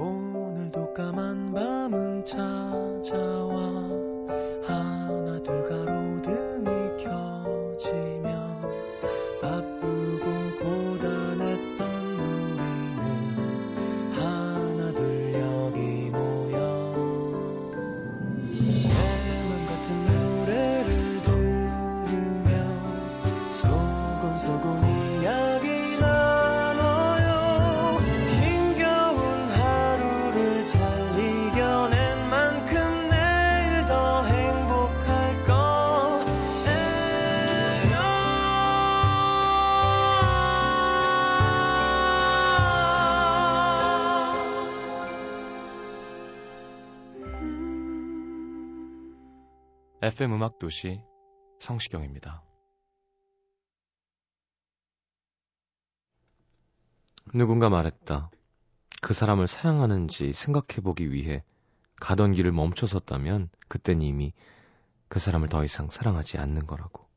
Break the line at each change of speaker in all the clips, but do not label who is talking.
오늘도 까만 밤은 찾아와
FM 음악 도시 성시경입니다. 누군가 말했다. 그 사람을 사랑하는지 생각해보기 위해 가던 길을 멈춰섰다면 그땐 이미 그 사람을 더 이상 사랑하지 않는 거라고.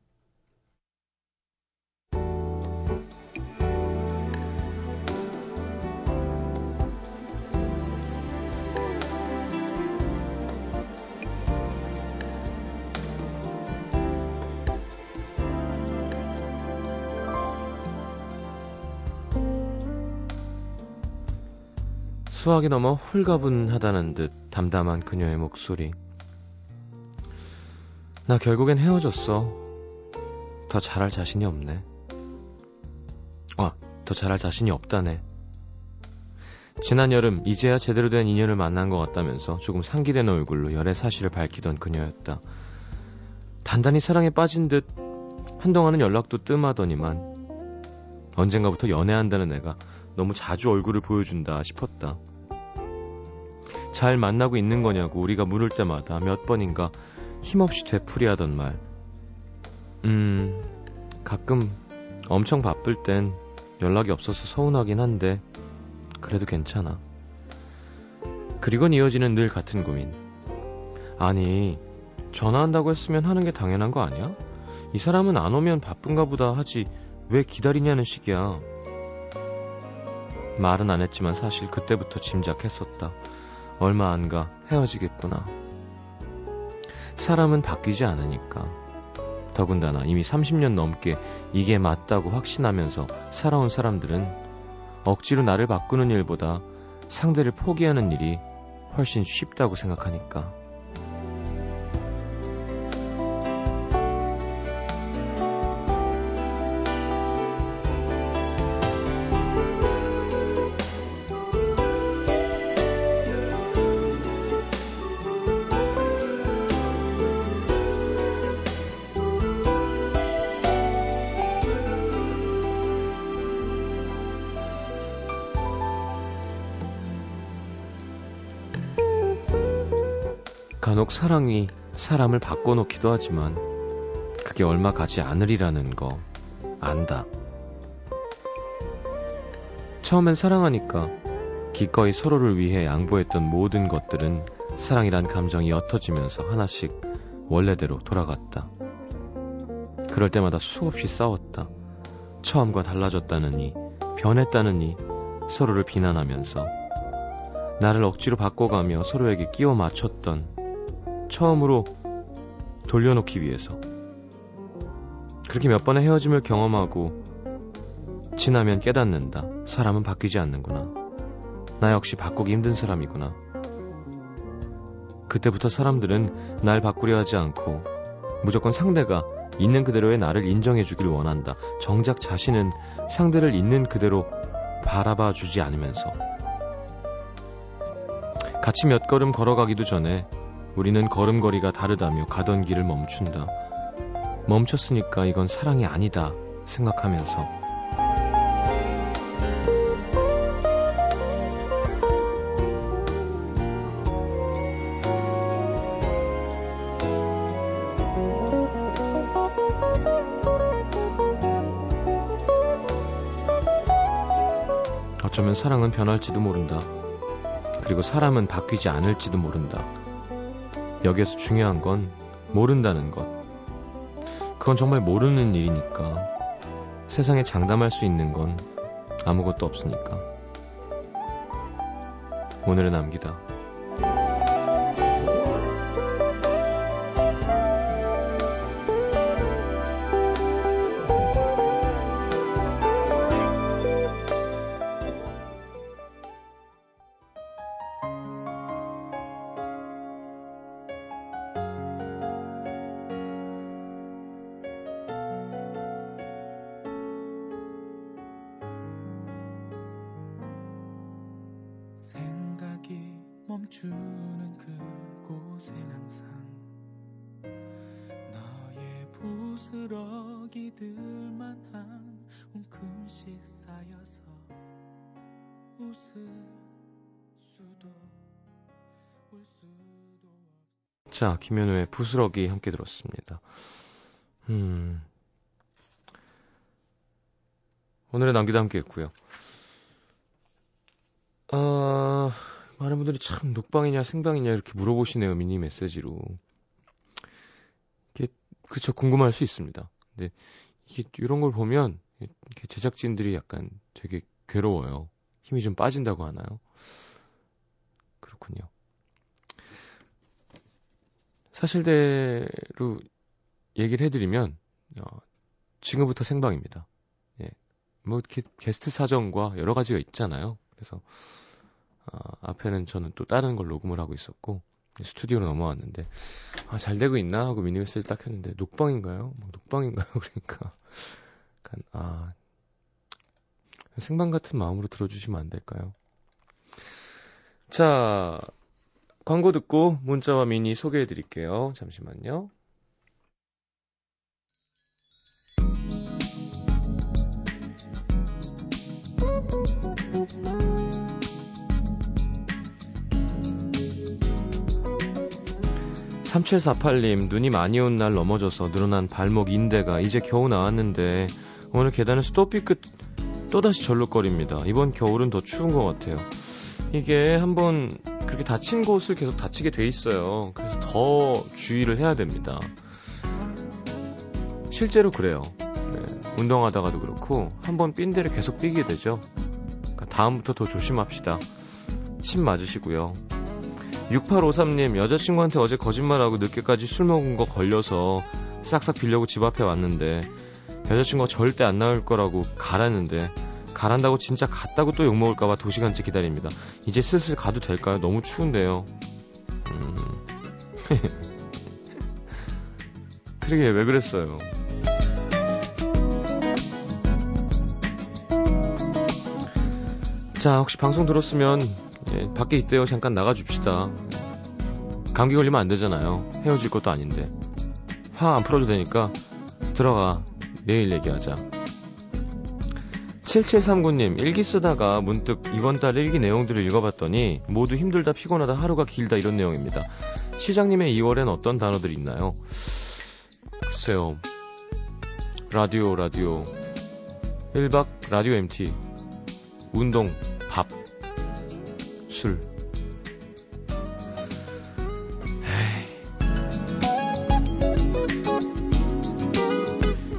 수학이 넘어 홀가분하다는 듯 담담한 그녀의 목소리. 나 결국엔 헤어졌어. 더 잘할 자신이 없네. 아, 더 잘할 자신이 없다네. 지난 여름 이제야 제대로 된 인연을 만난 것 같다면서 조금 상기된 얼굴로 열애 사실을 밝히던 그녀였다. 단단히 사랑에 빠진 듯 한동안은 연락도 뜸하더니만 언젠가부터 연애한다는 애가 너무 자주 얼굴을 보여준다 싶었다. 잘 만나고 있는 거냐고 우리가 물을 때마다 몇 번인가 힘없이 되풀이하던 말. 음, 가끔 엄청 바쁠 땐 연락이 없어서 서운하긴 한데, 그래도 괜찮아. 그리곤 이어지는 늘 같은 고민. 아니, 전화한다고 했으면 하는 게 당연한 거 아니야? 이 사람은 안 오면 바쁜가 보다 하지, 왜 기다리냐는 식이야. 말은 안 했지만 사실 그때부터 짐작했었다. 얼마 안 가 헤어지겠구나. 사람은 바뀌지 않으니까. 더군다나 이미 30년 넘게 이게 맞다고 확신하면서 살아온 사람들은 억지로 나를 바꾸는 일보다 상대를 포기하는 일이 훨씬 쉽다고 생각하니까. 간혹 사랑이 사람을 바꿔놓기도 하지만 그게 얼마 가지 않으리라는 거 안다. 처음엔 사랑하니까 기꺼이 서로를 위해 양보했던 모든 것들은 사랑이란 감정이 옅어지면서 하나씩 원래대로 돌아갔다. 그럴 때마다 수없이 싸웠다. 처음과 달라졌다느니, 변했다느니 서로를 비난하면서 나를 억지로 바꿔가며 서로에게 끼워 맞췄던 처음으로 돌려놓기 위해서 그렇게 몇 번의 헤어짐을 경험하고 지나면 깨닫는다. 사람은 바뀌지 않는구나. 나 역시 바꾸기 힘든 사람이구나. 그때부터 사람들은 날 바꾸려 하지 않고 무조건 상대가 있는 그대로의 나를 인정해 주길 원한다. 정작 자신은 상대를 있는 그대로 바라봐 주지 않으면서 같이 몇 걸음 걸어가기도 전에 우리는 걸음걸이가 다르다며 가던 길을 멈춘다. 멈췄으니까 이건 사랑이 아니다 생각하면서 어쩌면 사랑은 변할지도 모른다. 그리고 사람은 바뀌지 않을지도 모른다. 여기에서 중요한 건 모른다는 것. 그건 정말 모르는 일이니까. 세상에 장담할 수 있는 건 아무것도 없으니까. 오늘의 남기다. 자, 김현우의 부스러기 함께 들었습니다. 음. 오늘의 남기도 함께 했고요. 아, 많은 분들이 참 녹방이냐 생방이냐 이렇게 물어보시네요 미니 메시지로. 이게 그쵸 궁금할 수 있습니다. 근데 이게 이런 걸 보면 이렇게 제작진들이 약간 되게 괴로워요. 힘이 좀 빠진다고 하나요? 사실대로 얘기를 해드리면 어, 지금부터 생방입니다. 예, 뭐 이렇게 게스트 사정과 여러 가지가 있잖아요. 그래서 어, 앞에는 저는 또 다른 걸 녹음을 하고 있었고 스튜디오로 넘어왔는데 아, 잘 되고 있나 하고 미니메시를 딱 했는데 녹방인가요? 뭐 녹방인가요? 그러니까 약간 아 생방 같은 마음으로 들어주시면 안 될까요? 자 광고 듣고 문자와 미니 소개해 드릴게요. 잠시만요. 3748님, 눈이 많이 온 날 넘어져서 늘어난 발목 인대가 이제 겨우 나왔는데, 오늘 계단에서 또 삐끗, 또다시 절룩거립니다. 이번 겨울은 더 추운 것 같아요. 이게 한번 그렇게 다친 곳을 계속 다치게 돼 있어요. 그래서 더 주의를 해야 됩니다. 실제로 그래요. 네, 운동하다가도 그렇고, 한번 삔대를 계속 삐게 되죠. 그러니까 다음부터 더 조심합시다. 침 맞으시고요. 6853님, 여자친구한테 어제 거짓말하고 늦게까지 술 먹은 거 걸려서 싹싹 빌려고 집 앞에 왔는데, 여자친구가 절대 안 나올 거라고 가라는데, 가란다고 진짜 갔다고 또 욕먹을까봐 2시간째 기다립니다. 이제 슬슬 가도 될까요? 너무 추운데요. 음. 그러게, 왜 그랬어요? 자, 혹시 방송 들었으면 예, 밖에 있대요. 잠깐 나가줍시다. 감기 걸리면 안 되잖아요. 헤어질 것도 아닌데. 화 안 풀어도 되니까 들어가. 내일 얘기하자. 7739님, 일기 쓰다가 문득 이번 달 일기 내용들을 읽어봤더니 모두 힘들다, 피곤하다, 하루가 길다 이런 내용입니다. 시장님의 2월엔 어떤 단어들이 있나요? 글쎄요. 라디오, 라디오. 1박 라디오 MT. 운동, 밥. 술.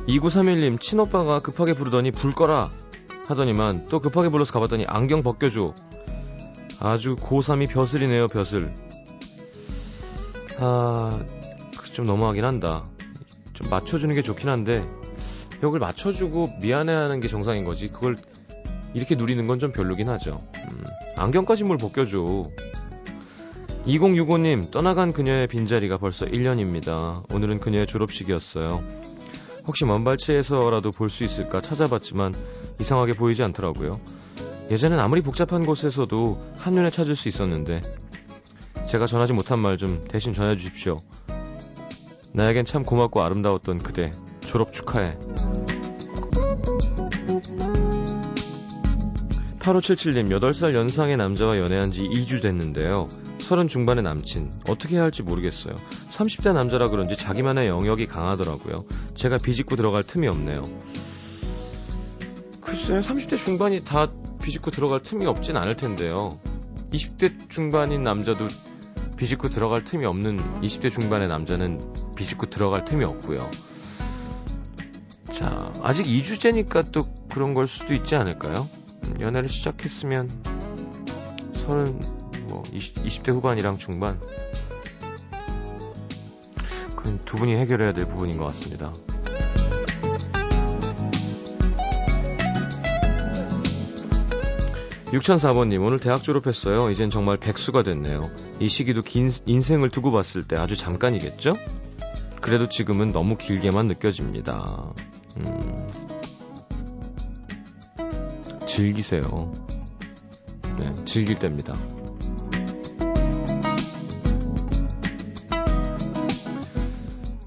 2931님, 친오빠가 급하게 부르더니 불 꺼라 하더니만 또 급하게 불러서 가봤더니 안경 벗겨줘. 아주 고3이 벼슬이네요, 벼슬. 아, 좀 너무하긴 한다. 좀 맞춰주는 게 좋긴 한데, 벽을 맞춰주고 미안해하는 게 정상인 거지. 그걸 이렇게 누리는 건 좀 별로긴 하죠. 음, 안경까지 뭘 벗겨줘. 2065님, 떠나간 그녀의 빈자리가 벌써 1년입니다. 오늘은 그녀의 졸업식이었어요. 혹시 먼발치에서라도 볼 수 있을까 찾아봤지만 이상하게 보이지 않더라고요. 예전엔 아무리 복잡한 곳에서도 한눈에 찾을 수 있었는데 제가 전하지 못한 말 좀 대신 전해주십시오. 나에겐 참 고맙고 아름다웠던 그대 졸업 축하해. 8577님, 8살 연상의 남자와 연애한 지 2주 됐는데요. 30 중반의 남친. 어떻게 해야 할지 모르겠어요. 30대 남자라 그런지 자기만의 영역이 강하더라고요. 제가 비집고 들어갈 틈이 없네요. 글쎄요, 30대 중반이 다 비집고 들어갈 틈이 없진 않을 텐데요. 20대 중반인 남자도 비집고 들어갈 틈이 없는 20대 중반의 남자는 비집고 들어갈 틈이 없고요. 자, 아직 2주째니까 또 그런 걸 수도 있지 않을까요? 연애를 시작했으면 서른 뭐 20, 20대 후반이랑 중반 두 분이 해결해야 될 부분인 것 같습니다. 6004번님, 오늘 대학 졸업했어요. 이젠 정말 백수가 됐네요. 이 시기도 긴 인생을 두고 봤을 때 아주 잠깐이겠죠? 그래도 지금은 너무 길게만 느껴집니다. 음, 즐기세요. 네, 즐길 때입니다.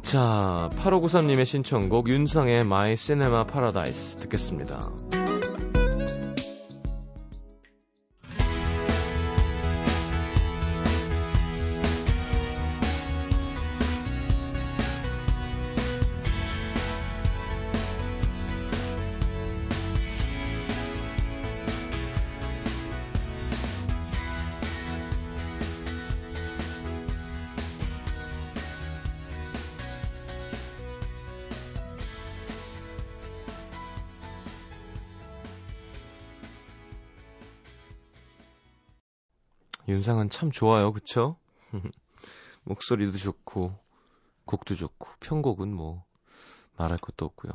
자, 8593님의 신청곡 윤상의 My Cinema Paradise 듣겠습니다. 윤상은 참 좋아요, 그쵸? 목소리도 좋고, 곡도 좋고, 편곡은 뭐, 말할 것도 없고요.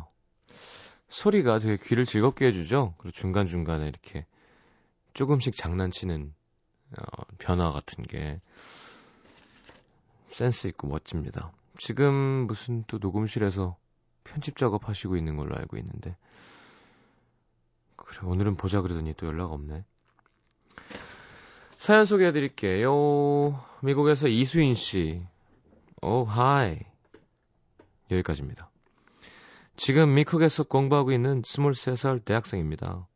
소리가 되게 귀를 즐겁게 해주죠? 그리고 중간중간에 이렇게 조금씩 장난치는, 어, 변화 같은 게, 센스 있고 멋집니다. 지금 무슨 또 녹음실에서 편집 작업 하시고 있는 걸로 알고 있는데, 그래, 오늘은 보자 그러더니 또 연락 없네. 사연 소개해 드릴게요. 미국에서 이수인 씨. 오, 하이. 여기까지입니다. 지금 미국에서 공부하고 있는 23살 대학생입니다.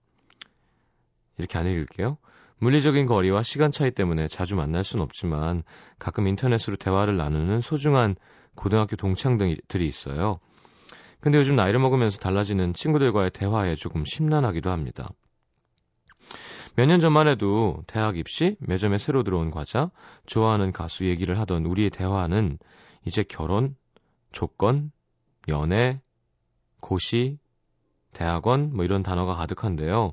이렇게 안 읽을게요. 물리적인 거리와 시간 차이 때문에 자주 만날 순 없지만 가끔 인터넷으로 대화를 나누는 소중한 고등학교 동창들이 있어요. 근데 요즘 나이를 먹으면서 달라지는 친구들과의 대화에 조금 심란하기도 합니다. 몇 년 전만 해도 대학 입시, 매점에 새로 들어온 과자, 좋아하는 가수 얘기를 하던 우리의 대화는 이제 결혼, 조건, 연애, 고시, 대학원, 뭐 이런 단어가 가득한데요.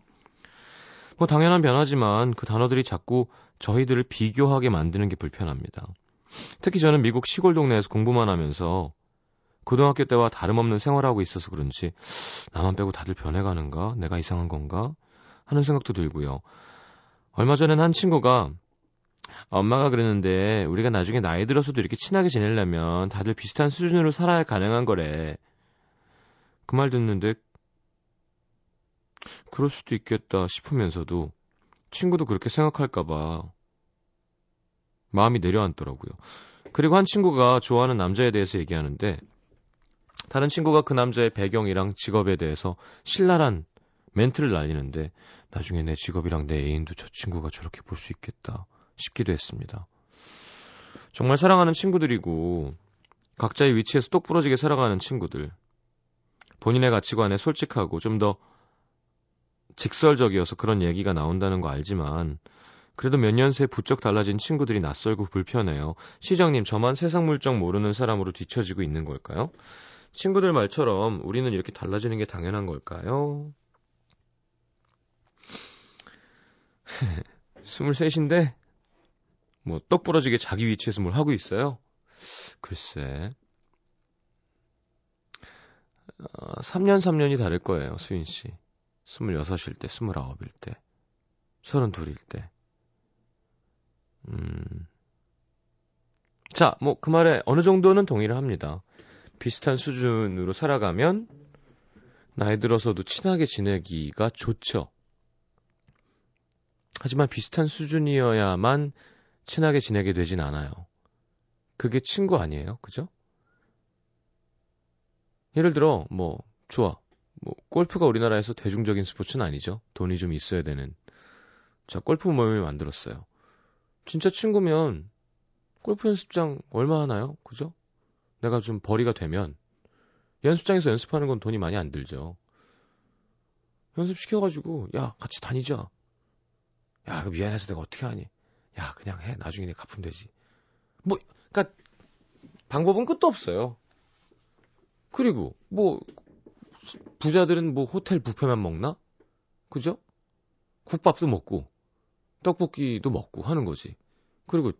뭐 당연한 변화지만 그 단어들이 자꾸 저희들을 비교하게 만드는 게 불편합니다. 특히 저는 미국 시골 동네에서 공부만 하면서 고등학교 때와 다름없는 생활하고 있어서 그런지 나만 빼고 다들 변해가는가? 내가 이상한 건가? 하는 생각도 들고요. 얼마 전엔 한 친구가 엄마가 그랬는데 우리가 나중에 나이 들어서도 이렇게 친하게 지내려면 다들 비슷한 수준으로 살아야 가능한 거래. 그 말 듣는데 그럴 수도 있겠다 싶으면서도 친구도 그렇게 생각할까봐 마음이 내려앉더라고요. 그리고 한 친구가 좋아하는 남자에 대해서 얘기하는데 다른 친구가 그 남자의 배경이랑 직업에 대해서 신랄한 멘트를 날리는데 나중에 내 직업이랑 내 애인도 저 친구가 저렇게 볼 수 있겠다 싶기도 했습니다. 정말 사랑하는 친구들이고 각자의 위치에서 똑부러지게 살아가는 친구들. 본인의 가치관에 솔직하고 좀 더 직설적이어서 그런 얘기가 나온다는 거 알지만 그래도 몇 년 새 부쩍 달라진 친구들이 낯설고 불편해요. 시장님, 저만 세상 물정 모르는 사람으로 뒤처지고 있는 걸까요? 친구들 말처럼 우리는 이렇게 달라지는 게 당연한 걸까요? 23인데, 뭐, 떡 부러지게 자기 위치에서 뭘 하고 있어요? 글쎄. 어, 3년, 3년이 다를 거예요, 수인 씨. 26일 때, 29일 때, 32일 때. 음. 자, 뭐, 그 말에 어느 정도는 동의를 합니다. 비슷한 수준으로 살아가면, 나이 들어서도 친하게 지내기가 좋죠. 하지만 비슷한 수준이어야만 친하게 지내게 되진 않아요. 그게 친구 아니에요? 그죠? 예를 들어, 뭐, 좋아. 뭐, 골프가 우리나라에서 대중적인 스포츠는 아니죠. 돈이 좀 있어야 되는. 자, 골프 모임을 만들었어요. 진짜 친구면 골프 연습장 얼마 하나요? 그죠? 내가 좀 벌이가 되면 연습장에서 연습하는 건 돈이 많이 안 들죠. 연습시켜가지고, 야, 같이 다니자. 야, 그 미안해서 내가 어떻게 하니? 야, 그냥 해. 나중에 내가 갚으면 되지. 뭐, 그니까, 방법은 끝도 없어요. 그리고, 뭐, 부자들은 뭐 호텔 뷔페만 먹나? 그죠? 국밥도 먹고, 떡볶이도 먹고 하는 거지. 그리고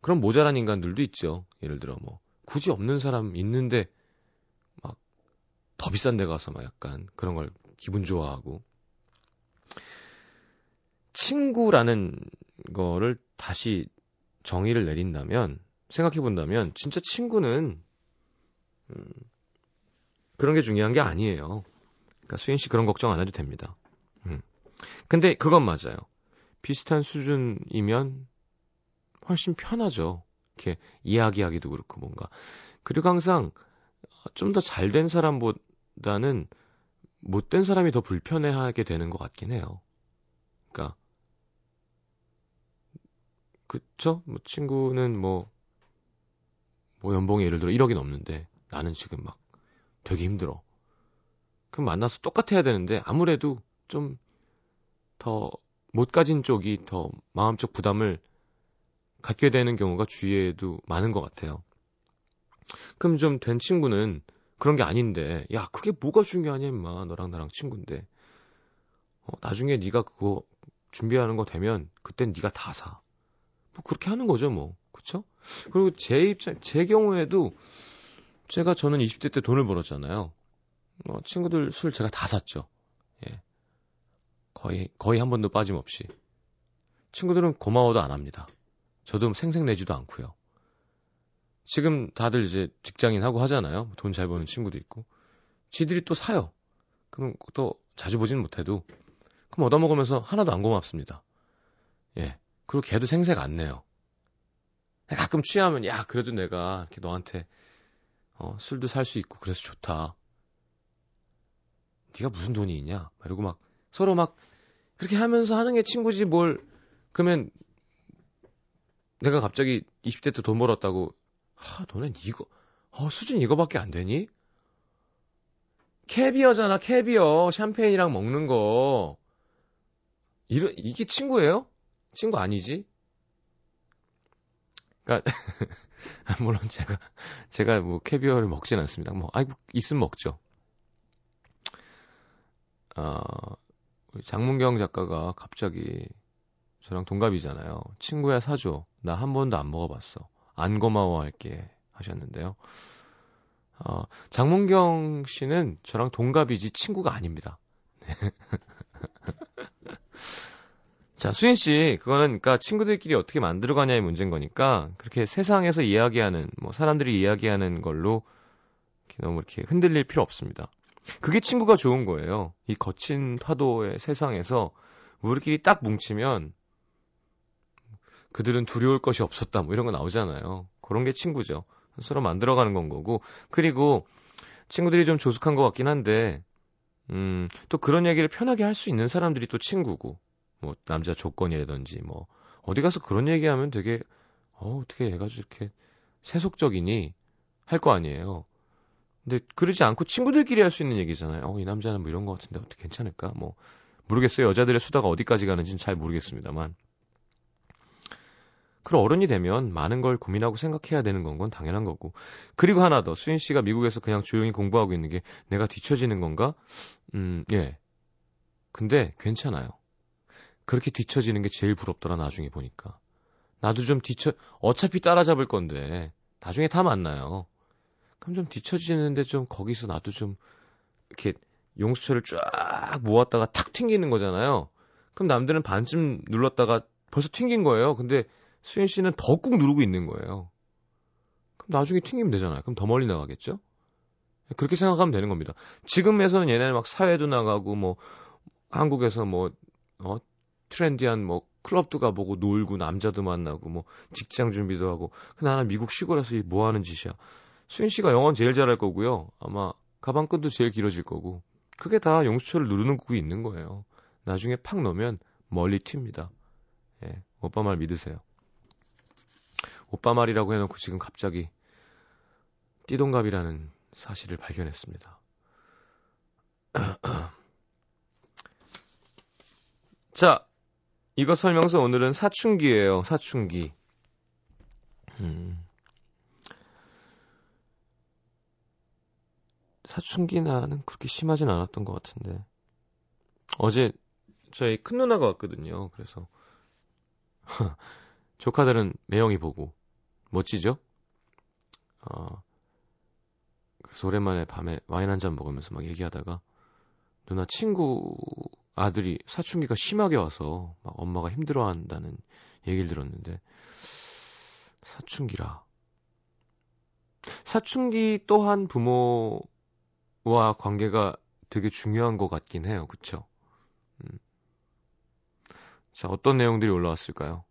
그런 모자란 인간들도 있죠. 예를 들어 뭐 굳이 없는 사람 있는데 막 더 비싼 데 가서 막 약간 그런 걸 기분 좋아하고 친구라는 거를 다시 정의를 내린다면 생각해 본다면 진짜 친구는 음, 그런 게 중요한 게 아니에요. 그러니까 수인 씨 그런 걱정 안 해도 됩니다. 음. 근데 그건 맞아요. 비슷한 수준이면 훨씬 편하죠. 이렇게 이야기하기도 그렇고 뭔가. 그리고 항상 좀 더 잘 된 사람보다는 못된 사람이 더 불편해하게 되는 것 같긴 해요. 그러니까 그쵸? 뭐 친구는 뭐, 뭐 연봉이 예를 들어 1억이 넘는데 나는 지금 막 되게 힘들어. 그럼 만나서 똑같아야 되는데 아무래도 좀 더 못 가진 쪽이 더 마음적 부담을 갖게 되는 경우가 주위에도 많은 것 같아요. 그럼 좀 된 친구는 그런 게 아닌데, 야, 그게 뭐가 중요하냐, 임마. 너랑 나랑 친구인데. 어, 나중에 네가 그거 준비하는 거 되면, 그땐 네가 다 사. 뭐, 그렇게 하는 거죠, 뭐. 그쵸? 그리고 제 입장, 제 경우에도, 제가 저는 20대 때 돈을 벌었잖아요. 어, 친구들 술 제가 다 샀죠. 예. 거의, 거의 한 번도 빠짐없이. 친구들은 고마워도 안 합니다. 저도 생색내지도 않고요. 지금 다들 이제 직장인 하고 하잖아요. 돈 잘 버는 친구도 있고. 지들이 또 사요. 그럼 또 자주 보지는 못해도 그럼 얻어먹으면서 하나도 안 고맙습니다. 예. 그리고 걔도 생색 안 내요. 가끔 취하면 야 그래도 내가 이렇게 너한테 어, 술도 살 수 있고 그래서 좋다. 네가 무슨 돈이 있냐? 이러고 막 서로 막 그렇게 하면서 하는 게 친구지 뭘 그러면 내가 갑자기 20대 때 돈 벌었다고 아 너네 이거 어 수준 이거밖에 안 되니? 캐비어잖아 캐비어 샴페인이랑 먹는 거 이런 이게 친구예요? 친구 아니지? 그러니까 물론 제가 제가 뭐 캐비어를 먹진 않습니다. 뭐 아이고 있으면 먹죠. 어, 장문경 작가가 갑자기 저랑 동갑이잖아요. 친구야 사줘. 나 한 번도 안 먹어봤어. 안 고마워할게 하셨는데요. 어, 장문경 씨는 저랑 동갑이지 친구가 아닙니다. 네. 자, 수인 씨, 그거는 그러니까 친구들끼리 어떻게 만들어 가냐의 문제인 거니까 그렇게 세상에서 이야기하는 뭐 사람들이 이야기하는 걸로 이렇게 너무 이렇게 흔들릴 필요 없습니다. 그게 친구가 좋은 거예요. 이 거친 파도의 세상에서 우리끼리 딱 뭉치면 그들은 두려울 것이 없었다 뭐 이런 거 나오잖아요. 그런 게 친구죠. 서로 만들어가는 건 거고 그리고 친구들이 좀 조숙한 것 같긴 한데 음, 또 그런 얘기를 편하게 할 수 있는 사람들이 또 친구고 뭐 남자 조건이라든지 뭐 어디 가서 그런 얘기하면 되게 어 어떻게 얘가 이렇게 세속적이니 할 거 아니에요. 근데 그러지 않고 친구들끼리 할 수 있는 얘기잖아요. 어 이 남자는 뭐 이런 거 같은데 어떻게 괜찮을까? 뭐 모르겠어요. 여자들의 수다가 어디까지 가는지는 잘 모르겠습니다만. 그럼 어른이 되면 많은 걸 고민하고 생각해야 되는 건 건 당연한 거고. 그리고 하나 더, 수인 씨가 미국에서 그냥 조용히 공부하고 있는 게 내가 뒤처지는 건가? 음, 예. 근데 괜찮아요. 그렇게 뒤처지는 게 제일 부럽더라 나중에 보니까. 나도 좀 뒤처 어차피 따라잡을 건데 나중에 다 만나요. 그럼 좀 뒤처지는데 좀 거기서 나도 좀 이렇게 용수철을 쫙 모았다가 탁 튕기는 거잖아요. 그럼 남들은 반쯤 눌렀다가 벌써 튕긴 거예요. 근데 수현 씨는 더 꾹 누르고 있는 거예요. 그럼 나중에 튕기면 되잖아요. 그럼 더 멀리 나가겠죠? 그렇게 생각하면 되는 겁니다. 지금에서는 얘네는 막 사회도 나가고 뭐 한국에서 뭐 어, 트렌디한 뭐 클럽도 가보고 놀고 남자도 만나고 뭐 직장 준비도 하고 근데 나는 미국 시골에서 뭐 하는 짓이야. 수인 씨가 영어는 제일 잘할 거고요. 아마 가방끈도 제일 길어질 거고. 그게 다 용수철을 누르는 국이 있는 거예요. 나중에 팍 넣으면 멀리 튑니다. 예, 오빠 말 믿으세요. 오빠 말이라고 해놓고 지금 갑자기 띠동갑이라는 사실을 발견했습니다 자, 이거 설명서 오늘은 사춘기예요. 사춘기. 음. 사춘기 나는 그렇게 심하진 않았던 것 같은데. 어제 저희 큰 누나가 왔거든요. 그래서 조카들은 매형이 보고 멋지죠? 어, 그래서 오랜만에 밤에 와인 한 잔 먹으면서 막 얘기하다가 누나 친구 아들이 사춘기가 심하게 와서 막 엄마가 힘들어한다는 얘기를 들었는데 사춘기라 사춘기 또한 부모와 관계가 되게 중요한 것 같긴 해요. 그쵸? 음. 자, 어떤 내용들이 올라왔을까요?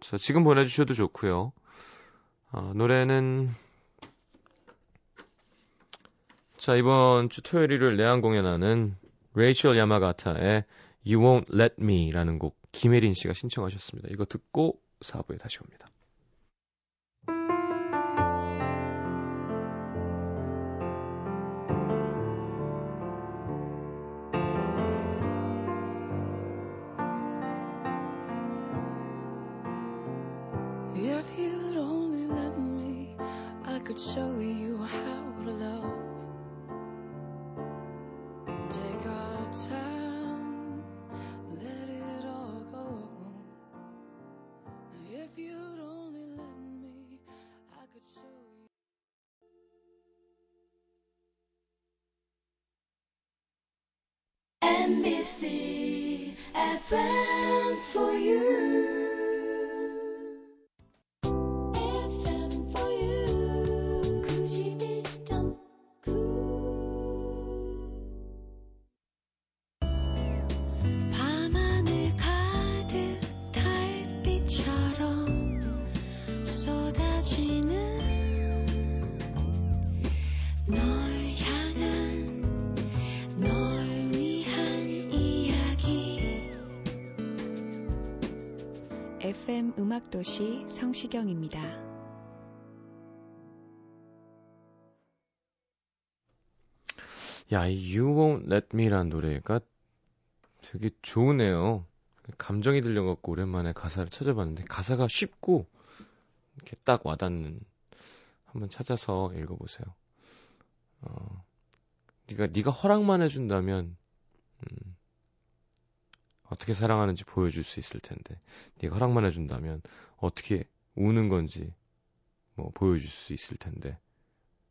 자, 지금 보내주셔도 좋고요. 아, 노래는 자, 이번 주 토요일 일 내한 공연하는 레이첼 야마가타의 You Won't Let Me라는 곡 김혜린 씨가 신청하셨습니다. 이거 듣고 4부에 다시 옵니다.
Show you
음악도시 성시경입니다.
야, 이 You Won't Let Me라는 노래가 되게 좋으네요. 감정이 들려갖고 오랜만에 가사를 찾아봤는데 가사가 쉽고 이렇게 딱 와닿는 한번 찾아서 읽어보세요. 어, 네가 네가 허락만 해준다면 음, 어떻게 사랑하는지 보여줄 수 있을 텐데 네가 허락만 해준다면 어떻게 우는 건지 뭐 보여줄 수 있을 텐데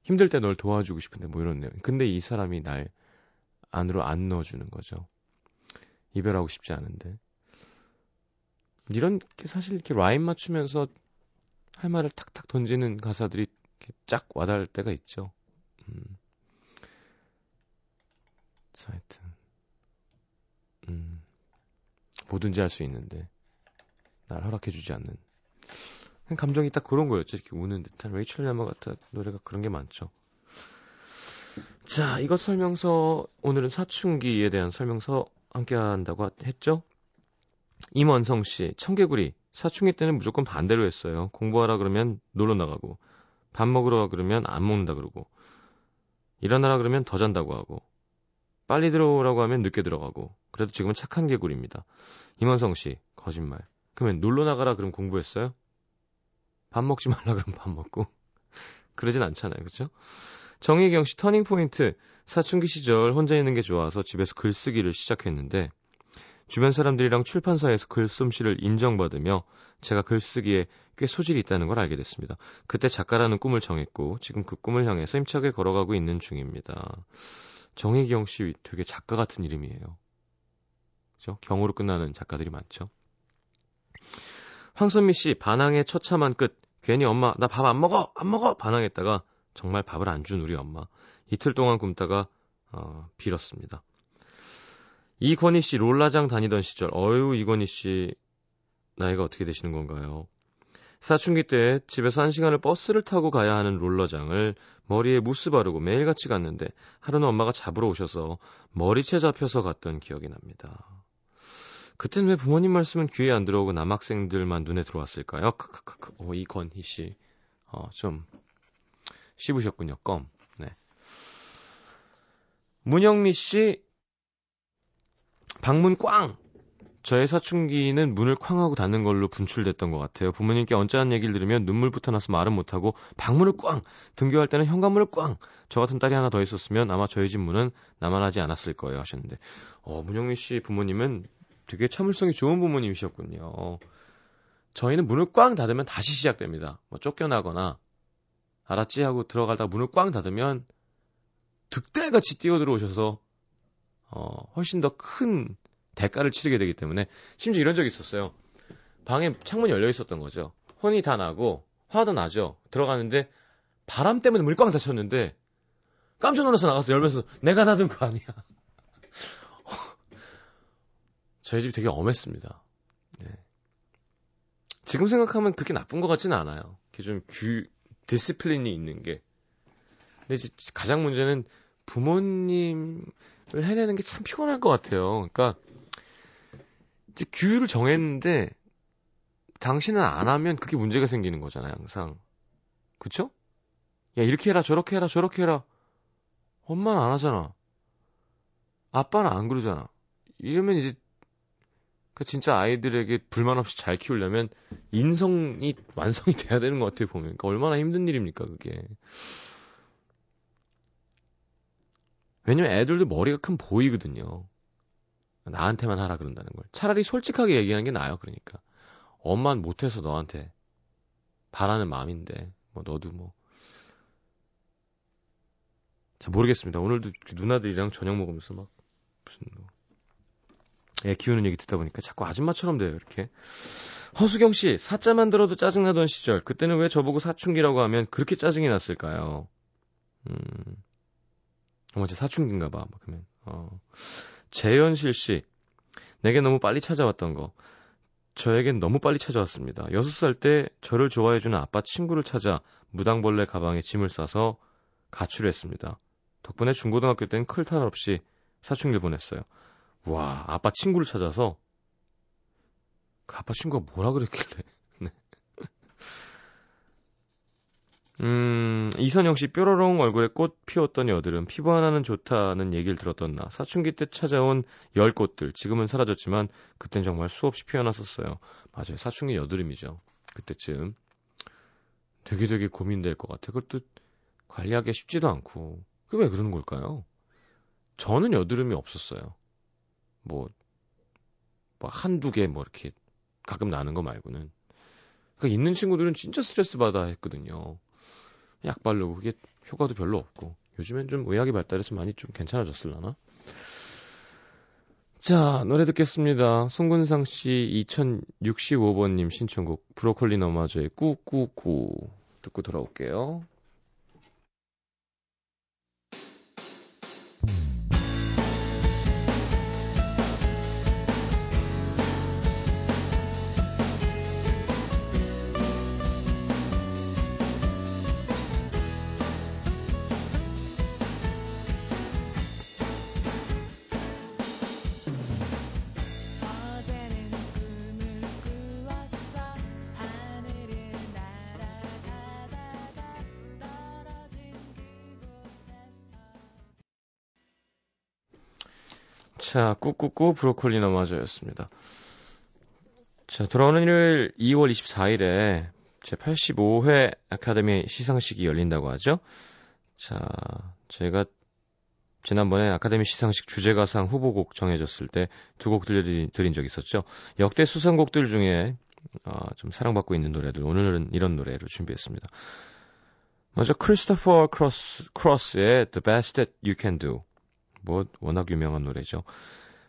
힘들 때 널 도와주고 싶은데 뭐 이런 내용. 근데 이 사람이 날 안으로 안 넣어주는 거죠. 이별하고 싶지 않은데. 이런 게 사실 이렇게 라인 맞추면서 할 말을 탁탁 던지는 가사들이 이렇게 쫙 와닿을 때가 있죠. 음. 자, 하여튼. 음. 뭐든지 할 수 있는데, 날 허락해주지 않는. 감정이 딱 그런 거였죠. 이렇게 우는 듯한 레이첼 야마 같은 노래가 그런 게 많죠. 자, 이것 설명서, 오늘은 사춘기에 대한 설명서 함께 한다고 했죠? 임원성 씨, 청개구리. 사춘기 때는 무조건 반대로 했어요. 공부하라 그러면 놀러 나가고, 밥 먹으러 가 그러면 안 먹는다 그러고, 일어나라 그러면 더 잔다고 하고, 빨리 들어오라고 하면 늦게 들어가고, 그래도 지금은 착한 개구리입니다. 임원성 씨, 거짓말. 그러면 놀러 나가라 그럼 공부했어요? 밥 먹지 말라 그러면 밥 먹고. 그러진 않잖아요. 그렇죠? 정혜경 씨 터닝 포인트. 사춘기 시절 혼자 있는 게 좋아서 집에서 글쓰기를 시작했는데 주변 사람들이랑 출판사에서 글솜씨를 인정받으며 제가 글쓰기에 꽤 소질이 있다는 걸 알게 됐습니다. 그때 작가라는 꿈을 정했고 지금 그 꿈을 향해서 힘차게 걸어가고 있는 중입니다. 정혜경 씨 되게 작가 같은 이름이에요. 그죠? 경으로 끝나는 작가들이 많죠. 황선미 씨 반항의 처참한 끝. 괜히 엄마 나 밥 안 먹어 안 먹어 반항했다가 정말 밥을 안 준 우리 엄마. 이틀 동안 굶다가 어, 빌었습니다. 이건희 씨 롤라장 다니던 시절 어유 이건희 씨 나이가 어떻게 되시는 건가요? 사춘기 때 집에서 한 시간을 버스를 타고 가야 하는 롤러장을 머리에 무스 바르고 매일같이 갔는데 하루는 엄마가 잡으러 오셔서 머리채 잡혀서 갔던 기억이 납니다. 그땐 왜 부모님 말씀은 귀에 안 들어오고 남학생들만 눈에 들어왔을까요? 크크크크. 오, 이건희 씨. 어, 좀 씹으셨군요. 껌. 네. 문영미 씨 방문 꽝. 저의 사춘기는 문을 쾅 하고 닫는 걸로 분출됐던 것 같아요. 부모님께 언짢은 얘기를 들으면 눈물부터 나서 말은 못하고 방문을 꽝! 등교할 때는 현관문을 꽝! 저 같은 딸이 하나 더 있었으면 아마 저희 집 문은 나만하지 않았을 거예요 하셨는데 어, 문영미 씨 부모님은 되게 참을성이 좋은 부모님이셨군요. 저희는 문을 꽝 닫으면 다시 시작됩니다. 뭐 쫓겨나거나 알았지 하고 들어가다가 문을 꽝 닫으면 득달같이 뛰어들어오셔서 어, 훨씬 더 큰 대가를 치르게 되기 때문에 심지어 이런 적이 있었어요. 방에 창문이 열려 있었던 거죠. 혼이 다 나고 화도 나죠. 들어가는데 바람 때문에 문이 꽝 닫혔는데 깜짝 놀라서 나가서 열면서 내가 닫은 거 아니야. 저희 집이 되게 엄했습니다. 네. 지금 생각하면 그렇게 나쁜 것 같지는 않아요. 이렇게 좀 규, discipline이 있는 게. 근데 이제 가장 문제는 부모님을 해내는 게 참 피곤할 것 같아요. 그러니까 이제 규율을 정했는데 당신은 안 하면 그게 문제가 생기는 거잖아요, 항상. 그쵸? 야, 이렇게 해라, 저렇게 해라, 저렇게 해라. 엄마는 안 하잖아. 아빠는 안 그러잖아. 이러면 이제 그 진짜 아이들에게 불만 없이 잘 키우려면 인성이 완성이 돼야 되는 것 같아요 보면. 그러니까 얼마나 힘든 일입니까 그게. 왜냐면 애들도 머리가 큰 보이거든요. 나한테만 하라 그런다는 걸. 차라리 솔직하게 얘기하는 게 나아요. 그러니까 엄마는 못해서 너한테 바라는 마음인데 뭐 너도 뭐. 자 모르겠습니다. 오늘도 그 누나들이랑 저녁 먹으면서 막 무슨 뭐 애 키우는 얘기 듣다 보니까 자꾸 아줌마처럼 돼요, 이렇게. 허수경 씨, 사자만 들어도 짜증나던 시절, 그때는 왜 저보고 사춘기라고 하면 그렇게 짜증이 났을까요? 음, 어머, 제 사춘기인가 봐, 막 그러면. 어. 재현실 씨, 내게 너무 빨리 찾아왔던 거. 저에겐 너무 빨리 찾아왔습니다. 6살 때 저를 좋아해주는 아빠 친구를 찾아 무당벌레 가방에 짐을 싸서 가출했습니다. 덕분에 중고등학교 땐 클 탈 없이 사춘기를 보냈어요. 와, 아빠 친구를 찾아서 그 아빠 친구가 뭐라 그랬길래. 네. 음, 이선영 씨 뾰로롱 얼굴에 꽃 피웠던 여들은 피부 하나는 좋다는 얘기를 들었던 나. 사춘기 때 찾아온 열 꽃들. 지금은 사라졌지만 그땐 정말 수없이 피어났었어요. 맞아요. 사춘기 여드름이죠. 그때쯤. 되게 되게 고민될 것 같아요. 그것도 관리하기 쉽지도 않고. 그게 왜 그러는 걸까요? 저는 여드름이 없었어요. 뭐, 뭐 한두 개 뭐 이렇게 가끔 나는 거 말고는. 그러니까 있는 친구들은 진짜 스트레스 받아 했거든요. 약 바르고 그게 효과도 별로 없고. 요즘엔 좀 의학이 발달해서 많이 좀 괜찮아졌을라나? 자, 노래 듣겠습니다. 송근상 씨 2065번님 신청곡 브로콜리 너마저의 꾸꾸꾸 듣고 돌아올게요. 자, 꾸꾸꾸 브로콜리 너마저였습니다. 자, 돌아오는 일요일 2월 24일에 제 85회 아카데미 시상식이 열린다고 하죠. 자, 제가 지난번에 아카데미 시상식 주제가상 후보곡 정해졌을 때 두 곡 들려드린 적이 있었죠. 역대 수상곡들 중에 어, 좀 사랑받고 있는 노래들 오늘은 이런 노래를 준비했습니다. 먼저 크리스토퍼 크로스, 크로스의 The Best That You Can Do 뭐 워낙 유명한 노래죠.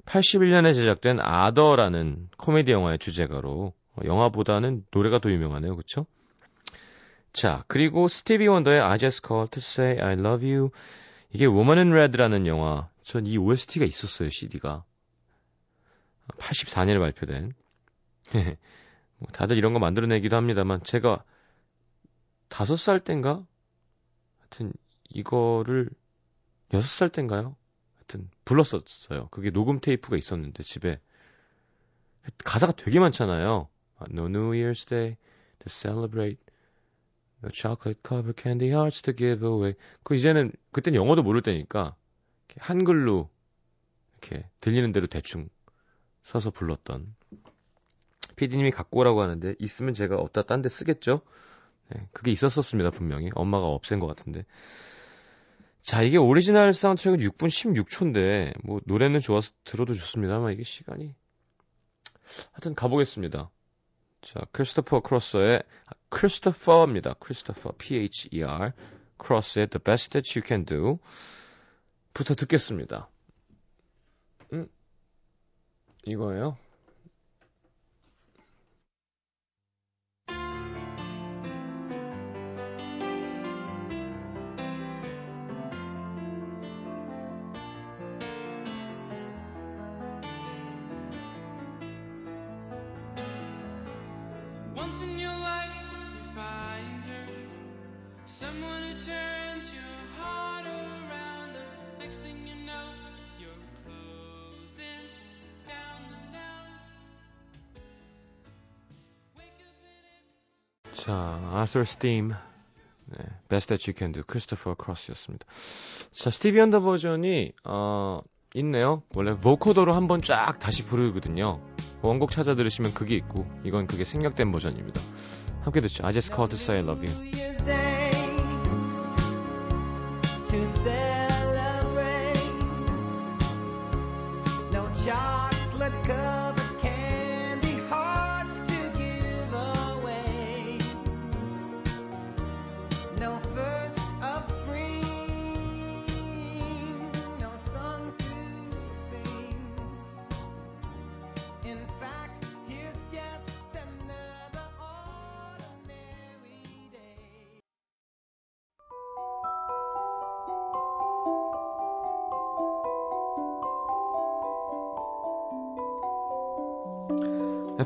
81년에 제작된 아더라는 코미디 영화의 주제가로 어, 영화보다는 노래가 더 유명하네요. 그쵸? 자, 그리고 스티비 원더의 I Just Called to Say I Love You 이게 Woman in Red라는 영화 전 이 OST가 있었어요. CD가 84년에 발표된 뭐 다들 이런 거 만들어내기도 합니다만 제가 다섯 살 땐가 하여튼 이거를 여섯 살 땐가요? 하여튼 불렀었어요. 그게 녹음 테이프가 있었는데 집에 가사가 되게 많잖아요. No New Year's Day to celebrate, no chocolate covered candy hearts to give away. 그 이제는 그땐 영어도 모를 때니까 한글로 이렇게 들리는 대로 대충 써서 불렀던. PD님이 갖고 오라고 하는데 있으면 제가 어디다 딴 데 쓰겠죠? 네, 그게 있었었습니다 분명히 엄마가 없앤 것 같은데. 자, 이게 오리지널 사운드트랙은 6분 16초인데, 뭐, 노래는 좋아서 들어도 좋습니다만, 이게 시간이. 하여튼 가보겠습니다. 자, 크리스토퍼 크로스의 아, 크리스토퍼입니다. 크리스토퍼 P-H-E-R 크로스의 The Best That You Can Do 부터 듣겠습니다. 음, 이거예요. Arthur's Theme 네, Best That You Can Do 크리스토퍼 크로스였습니다. 자, 스티비 원더 버전이 어, 있네요. 원래 보코더로 한번 쫙 다시 부르거든요. 원곡 찾아 들으시면 그게 있고 이건 그게 생략된 버전입니다. 함께 듣죠. I just called to say I love you.
New Year's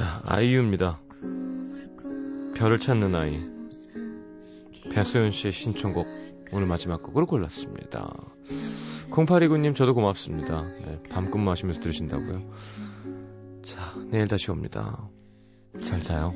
자, 아이유입니다. 별을 찾는 아이. 배소연 씨의 신청곡 오늘 마지막 곡으로 골랐습니다. 0829님 저도 고맙습니다. 네, 밤 근무하시면서 들으신다고요. 자, 내일 다시 옵니다. 잘 자요.